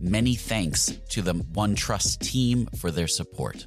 Many thanks to the OneTrust team for their support.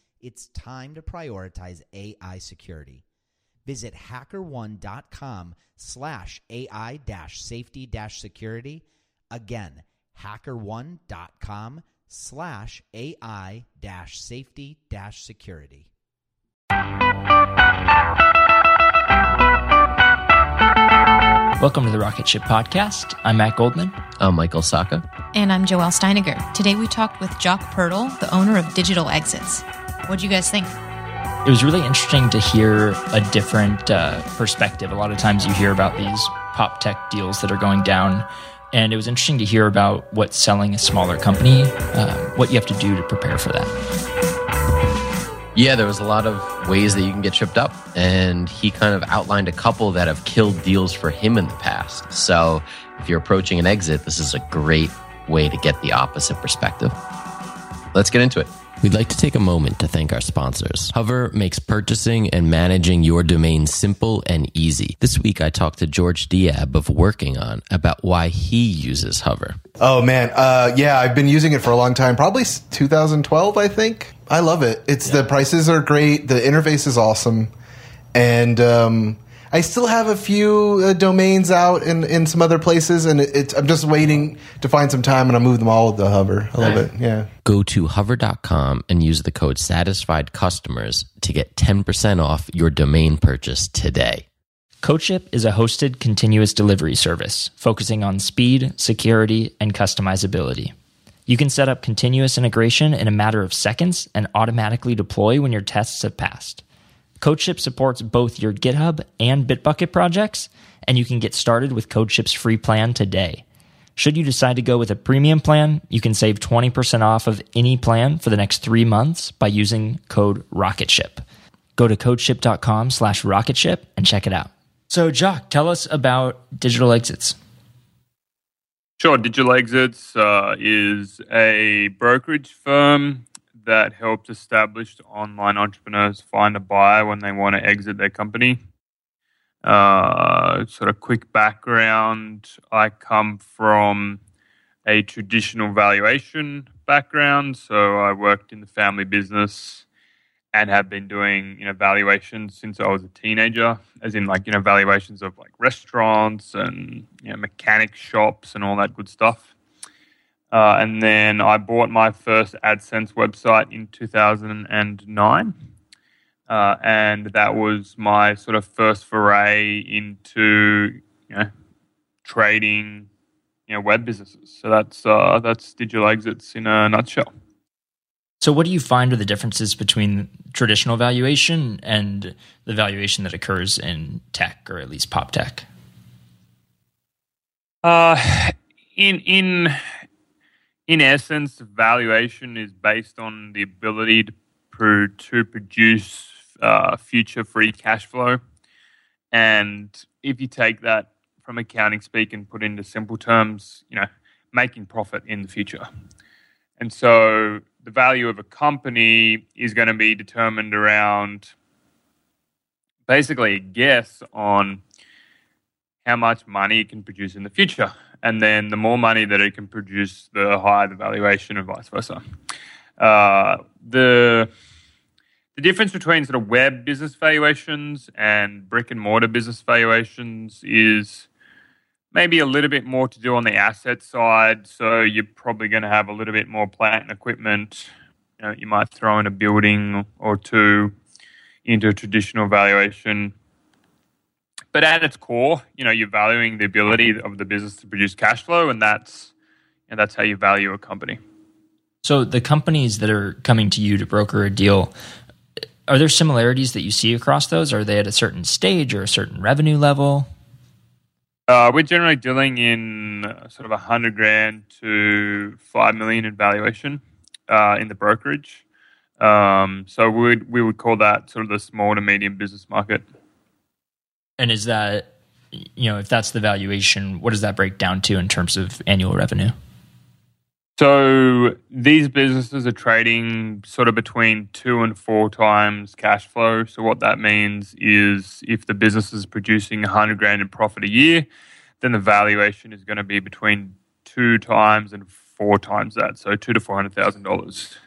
it's time to prioritize AI security. Visit hackerone.com slash AI safety security. Again, hackerone.com slash AI safety security. Welcome to the Rocket Ship Podcast. I'm Matt Goldman. I'm Michael Sacca. And I'm Joelle Steiniger. Today we talked with Jock Purtle, the owner of Digital Exits. What do you guys think? It was really interesting to hear a different uh, perspective. A lot of times you hear about these pop tech deals that are going down, and it was interesting to hear about what selling a smaller company, uh, what you have to do to prepare for that. Yeah, there was a lot of ways that you can get tripped up, and he kind of outlined a couple that have killed deals for him in the past. So if you're approaching an exit, this is a great way to get the opposite perspective. Let's get into it. We'd like to take a moment to thank our sponsors. Hover makes purchasing and managing your domain simple and easy. This week I talked to George Diab of Working On about why he uses Hover. Oh man, uh, yeah, I've been using it for a long time, probably 2012, I think. I love it. It's yeah. the prices are great, the interface is awesome, and um, I still have a few uh, domains out in, in some other places, and it, I'm just waiting to find some time, and I'll move them all to Hover. I love it. Yeah. Go to hover.com and use the code satisfied customers to get 10% off your domain purchase today. CodeShip is a hosted continuous delivery service focusing on speed, security, and customizability. You can set up continuous integration in a matter of seconds and automatically deploy when your tests have passed. CodeShip supports both your GitHub and Bitbucket projects, and you can get started with CodeShip's free plan today. Should you decide to go with a premium plan, you can save 20% off of any plan for the next three months by using code ROCKETSHIP. Go to codeship.com slash rocketship and check it out. So, Jock, tell us about Digital Exits. Sure. Digital Exits uh, is a brokerage firm that helps established online entrepreneurs find a buyer when they want to exit their company. Uh, sort of quick background I come from a traditional valuation background. So I worked in the family business and have been doing you know valuations since I was a teenager, as in like you know valuations of like restaurants and you know mechanic shops and all that good stuff. Uh, and then I bought my first AdSense website in 2009. Uh, and that was my sort of first foray into you know trading you know web businesses. So that's uh, that's digital exits in a nutshell. So, what do you find are the differences between traditional valuation and the valuation that occurs in tech, or at least pop tech? Uh, in in in essence, valuation is based on the ability to, to produce uh, future free cash flow, and if you take that from accounting speak and put into simple terms, you know, making profit in the future. And so the value of a company is going to be determined around basically a guess on how much money it can produce in the future. And then the more money that it can produce, the higher the valuation, and vice versa. Uh, the the difference between sort of web business valuations and brick and mortar business valuations is maybe a little bit more to do on the asset side. So you're probably going to have a little bit more plant and equipment. You, know, you might throw in a building or two into a traditional valuation. But at its core, you know, you're valuing the ability of the business to produce cash flow, and that's and that's how you value a company. So the companies that are coming to you to broker a deal, are there similarities that you see across those? Are they at a certain stage or a certain revenue level? Uh, we're generally dealing in uh, sort of a hundred grand to five million in valuation uh, in the brokerage. Um, so we would we would call that sort of the small to medium business market. And is that you know if that's the valuation, what does that break down to in terms of annual revenue? So these businesses are trading sort of between two and four times cash flow. So what that means is if the business is producing 100 grand in profit a year, then the valuation is going to be between two times and four times that. So two to four hundred thousand dollars.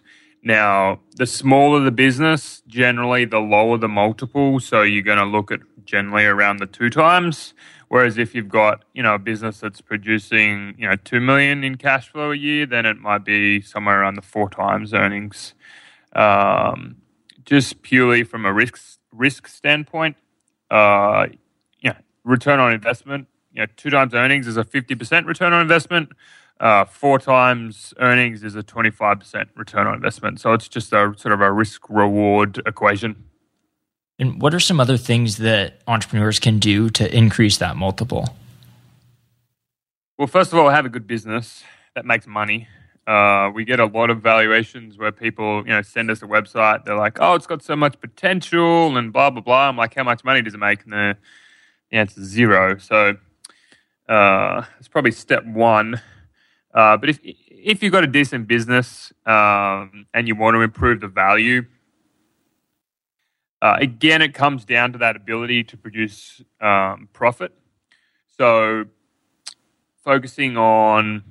Now, the smaller the business, generally the lower the multiple. So you're going to look at generally around the two times. Whereas if you've got, you know, a business that's producing, you know, two million in cash flow a year, then it might be somewhere around the four times earnings. Um, just purely from a risk risk standpoint, uh, yeah, return on investment. You know, two times earnings is a fifty percent return on investment. Uh, four times earnings is a twenty five percent return on investment. So it's just a sort of a risk reward equation. And what are some other things that entrepreneurs can do to increase that multiple? Well, first of all, have a good business that makes money. Uh, we get a lot of valuations where people, you know, send us a website. They're like, "Oh, it's got so much potential," and blah blah blah. I'm like, "How much money does it make?" And the, the answer is zero. So uh, it's probably step one. Uh, but if if you've got a decent business um, and you want to improve the value, uh, again, it comes down to that ability to produce um, profit. So, focusing on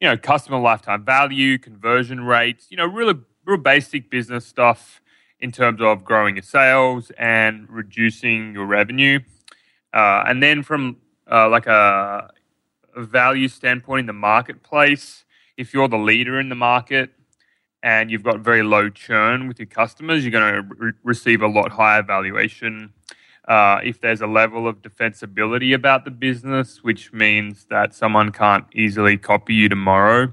you know customer lifetime value, conversion rates, you know, really real basic business stuff in terms of growing your sales and reducing your revenue. Uh, and then from uh, like a, a value standpoint in the marketplace, if you're the leader in the market, and you've got very low churn with your customers, you're going to re- receive a lot higher valuation. Uh, if there's a level of defensibility about the business, which means that someone can't easily copy you tomorrow,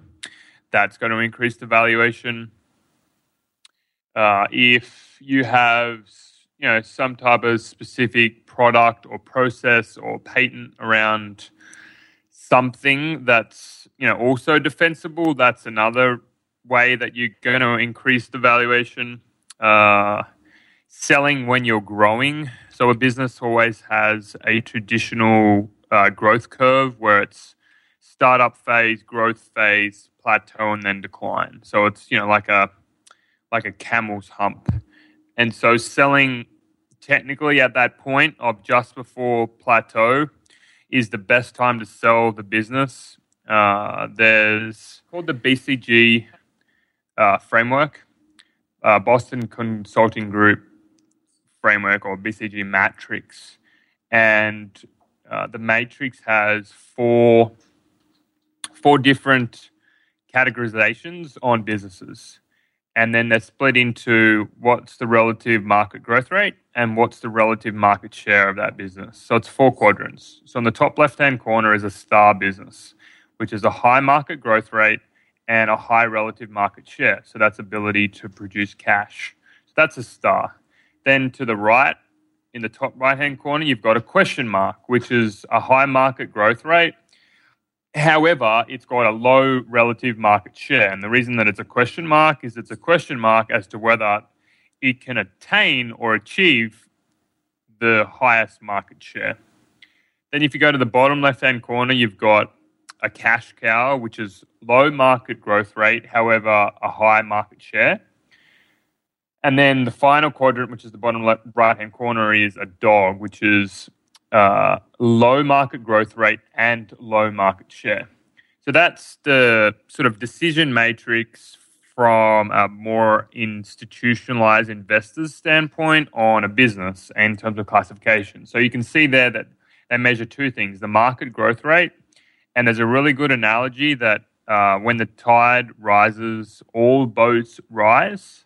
that's going to increase the valuation. Uh, if you have you know some type of specific product or process or patent around something that's you know also defensible, that's another way that you're going to increase the valuation. Uh, selling when you're growing. So a business always has a traditional uh, growth curve where it's startup phase, growth phase, plateau, and then decline. So it's you know like a like a camel's hump. And so selling technically at that point of just before plateau is the best time to sell the business. Uh, there's called the BCG uh, framework, uh, Boston Consulting Group framework or BCG matrix, and uh, the matrix has four four different categorizations on businesses and then they're split into what's the relative market growth rate and what's the relative market share of that business. So it's four quadrants. So on the top left hand corner is a star business, which is a high market growth rate and a high relative market share. So that's ability to produce cash. So that's a star. Then to the right, in the top right hand corner, you've got a question mark, which is a high market growth rate However, it's got a low relative market share. And the reason that it's a question mark is it's a question mark as to whether it can attain or achieve the highest market share. Then, if you go to the bottom left hand corner, you've got a cash cow, which is low market growth rate, however, a high market share. And then the final quadrant, which is the bottom right hand corner, is a dog, which is uh, low market growth rate and low market share. So that's the sort of decision matrix from a more institutionalized investors standpoint on a business in terms of classification. So you can see there that they measure two things the market growth rate, and there's a really good analogy that uh, when the tide rises, all boats rise.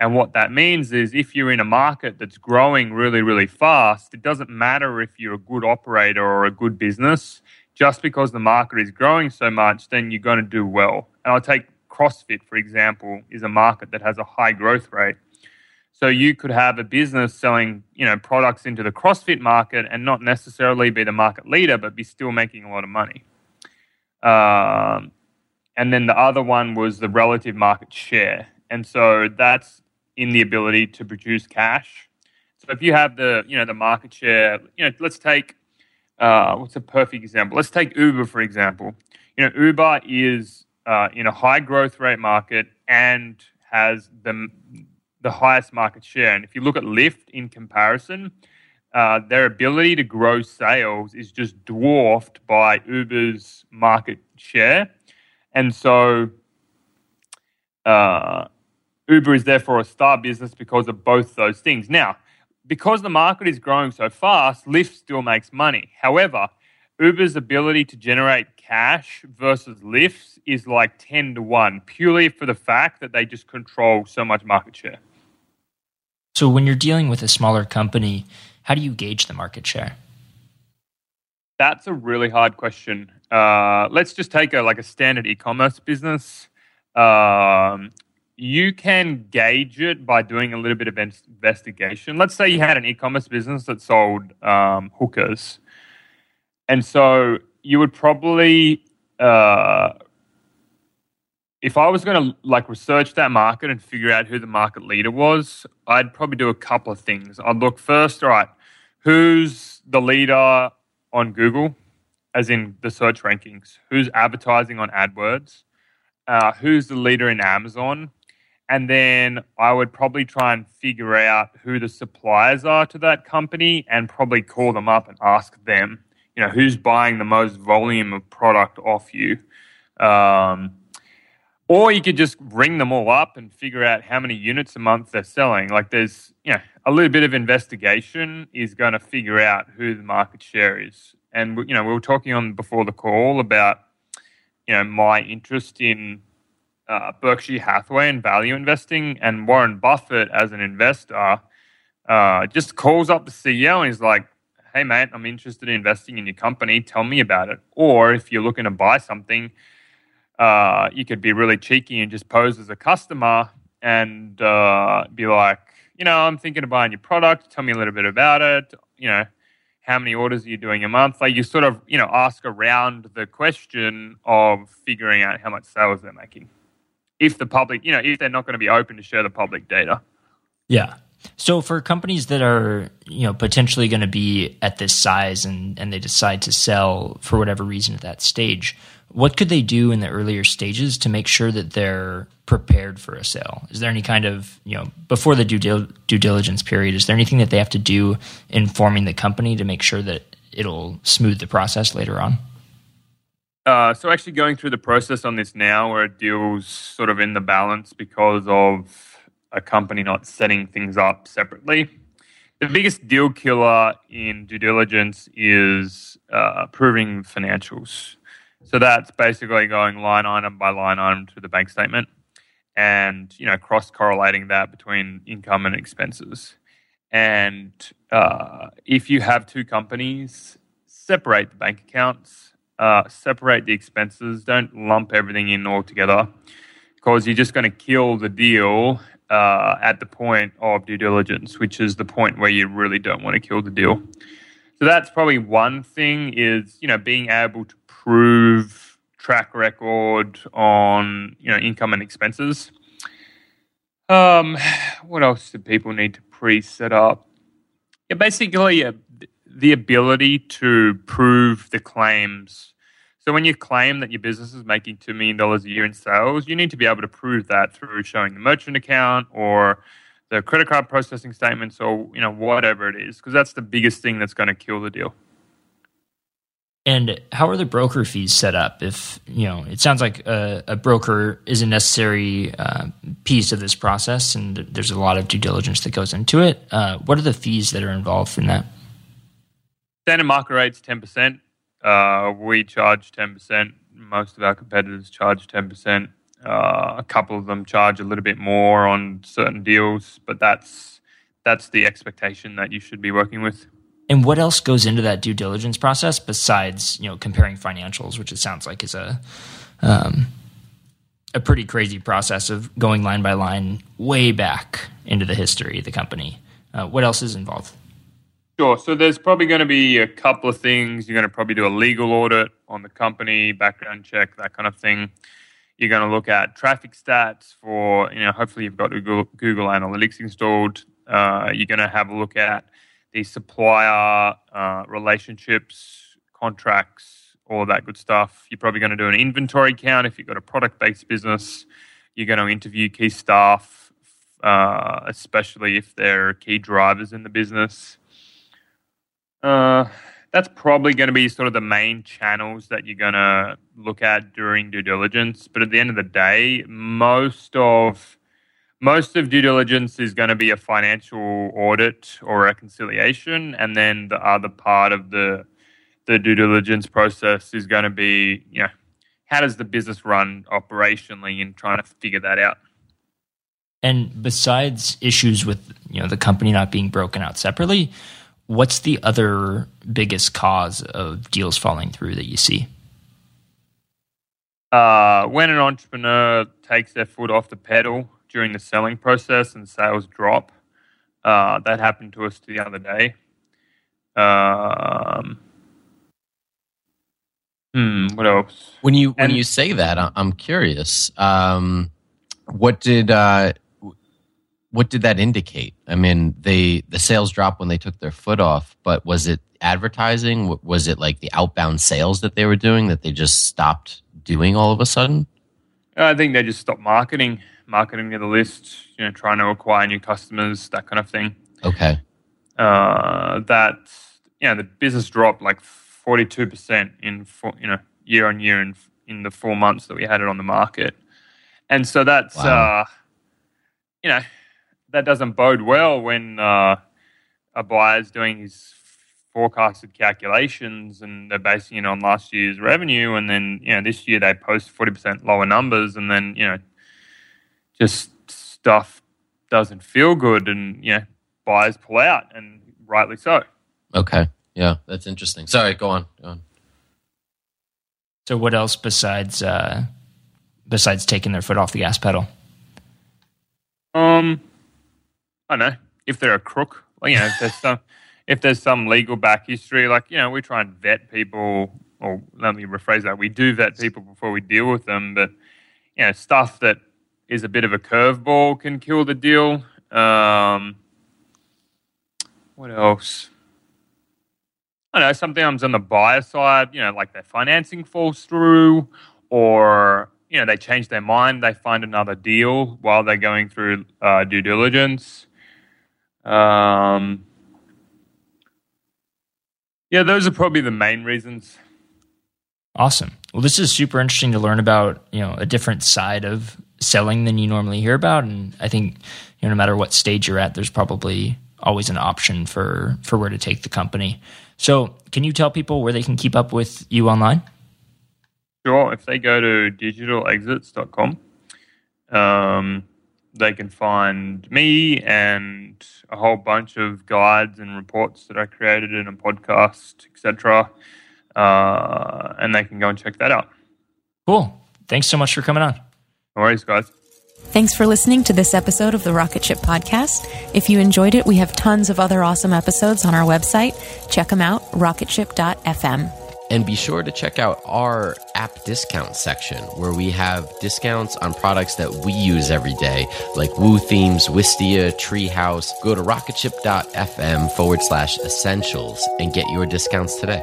And what that means is if you're in a market that's growing really, really fast, it doesn't matter if you're a good operator or a good business. Just because the market is growing so much, then you're going to do well. And I'll take CrossFit, for example, is a market that has a high growth rate. So you could have a business selling, you know, products into the CrossFit market and not necessarily be the market leader, but be still making a lot of money. Um, and then the other one was the relative market share. And so that's in the ability to produce cash. So if you have the you know the market share, you know, let's take uh, what's a perfect example? Let's take Uber for example. You know, Uber is uh, in a high growth rate market and has the the highest market share. And if you look at Lyft in comparison, uh, their ability to grow sales is just dwarfed by Uber's market share. And so, uh, Uber is therefore a star business because of both those things. Now, because the market is growing so fast, Lyft still makes money. However, Uber's ability to generate cash versus Lyft's is like 10 to 1, purely for the fact that they just control so much market share. So, when you're dealing with a smaller company, how do you gauge the market share? That's a really hard question. Uh, let's just take a like a standard e-commerce business. Um, you can gauge it by doing a little bit of investigation. Let's say you had an e-commerce business that sold um, hookers, and so you would probably, uh, if I was going to like research that market and figure out who the market leader was, I'd probably do a couple of things. I'd look first, all right, who's the leader on Google, as in the search rankings? Who's advertising on AdWords? Uh, who's the leader in Amazon? And then I would probably try and figure out who the suppliers are to that company and probably call them up and ask them, you know, who's buying the most volume of product off you. Um, or you could just ring them all up and figure out how many units a month they're selling. Like there's, you know, a little bit of investigation is going to figure out who the market share is. And, you know, we were talking on before the call about, you know, my interest in uh, Berkshire Hathaway and value investing, and Warren Buffett as an investor uh, just calls up the CEO and he's like, "Hey, mate, I'm interested in investing in your company. Tell me about it." Or if you're looking to buy something, uh, you could be really cheeky and just pose as a customer and uh, be like, "You know, I'm thinking of buying your product. Tell me a little bit about it. You know." How many orders are you doing a month? Like you sort of, you know, ask around the question of figuring out how much sales they're making if the public, you know, if they're not going to be open to share the public data. Yeah. So for companies that are, you know, potentially going to be at this size and, and they decide to sell for whatever reason at that stage, what could they do in the earlier stages to make sure that they're prepared for a sale? Is there any kind of, you know, before the due, dil- due diligence period, is there anything that they have to do in forming the company to make sure that it'll smooth the process later on? Uh, so actually going through the process on this now where it deals sort of in the balance because of a company not setting things up separately. The biggest deal killer in due diligence is uh, proving financials. So that's basically going line item by line item to the bank statement and you know cross correlating that between income and expenses. And uh, if you have two companies, separate the bank accounts, uh, separate the expenses. Don't lump everything in all together because you're just going to kill the deal uh, at the point of due diligence, which is the point where you really don't want to kill the deal. So that's probably one thing is you know being able to prove track record on you know income and expenses. Um, what else do people need to pre-set up? Yeah, basically uh, the ability to prove the claims. So when you claim that your business is making two million dollars a year in sales, you need to be able to prove that through showing the merchant account or the credit card processing statements or you know whatever it is, because that's the biggest thing that's going to kill the deal. And how are the broker fees set up? If you know, it sounds like a, a broker is a necessary uh, piece of this process, and there's a lot of due diligence that goes into it. Uh, what are the fees that are involved in that? Standard market rate's ten percent. Uh, we charge ten percent. Most of our competitors charge ten percent. Uh, a couple of them charge a little bit more on certain deals, but that's that's the expectation that you should be working with. And what else goes into that due diligence process besides you know comparing financials, which it sounds like is a um, a pretty crazy process of going line by line way back into the history of the company. Uh, what else is involved? Sure. So there's probably going to be a couple of things. You're going to probably do a legal audit on the company, background check, that kind of thing. You're going to look at traffic stats for, you know, hopefully you've got Google, Google Analytics installed. Uh, you're going to have a look at the supplier uh, relationships, contracts, all that good stuff. You're probably going to do an inventory count if you've got a product based business. You're going to interview key staff, uh, especially if they're key drivers in the business. Uh, that's probably going to be sort of the main channels that you're going to look at during due diligence. But at the end of the day, most of most of due diligence is going to be a financial audit or reconciliation, and then the other part of the the due diligence process is going to be, you know, how does the business run operationally, and trying to figure that out. And besides issues with you know the company not being broken out separately, what's the other biggest cause of deals falling through that you see? Uh, when an entrepreneur takes their foot off the pedal during the selling process and sales drop. Uh, that happened to us the other day. Um, hmm, what else? When you when And- you say that, I- I'm curious. Um, what did uh, what did that indicate? I mean, they the sales dropped when they took their foot off, but was it advertising? Was it like the outbound sales that they were doing that they just stopped doing all of a sudden? I think they just stopped marketing, marketing to the list, you know, trying to acquire new customers, that kind of thing. Okay, Uh, that, you know, the business dropped like 42% in, four, you know, year on year in, in the four months that we had it on the market. And so that's, Wow. uh, you know, that doesn't bode well when uh, a buyer's doing his forecasted calculations and they're basing it on last year's revenue. And then, you know, this year they post 40% lower numbers and then, you know, just stuff doesn't feel good and, you know, buyers pull out and rightly so. okay, yeah, that's interesting. Sorry, go on. Go on. So what else besides uh, besides taking their foot off the gas pedal? Um, I don't know if they're a crook. You know, if there's some if there's some legal back history, like you know, we try and vet people. Or let me rephrase that: we do vet people before we deal with them. But you know, stuff that is a bit of a curveball can kill the deal. Um, what else? I know sometimes on the buyer side, you know, like their financing falls through, or you know they change their mind, they find another deal while they're going through uh, due diligence. Um, yeah, those are probably the main reasons. Awesome. Well, this is super interesting to learn about, you know, a different side of selling than you normally hear about. And I think, you know, no matter what stage you're at, there's probably always an option for for where to take the company. So, can you tell people where they can keep up with you online? Sure. If they go to digitalexits.com, um, they can find me and a whole bunch of guides and reports that I created in a podcast, etc. Uh, and they can go and check that out. Cool. Thanks so much for coming on. No worries, guys. Thanks for listening to this episode of the Rocket Ship Podcast. If you enjoyed it, we have tons of other awesome episodes on our website. Check them out, rocketship.fm. And be sure to check out our app discount section where we have discounts on products that we use every day, like Woo Themes, Wistia, Treehouse. Go to rocketship.fm forward slash essentials and get your discounts today.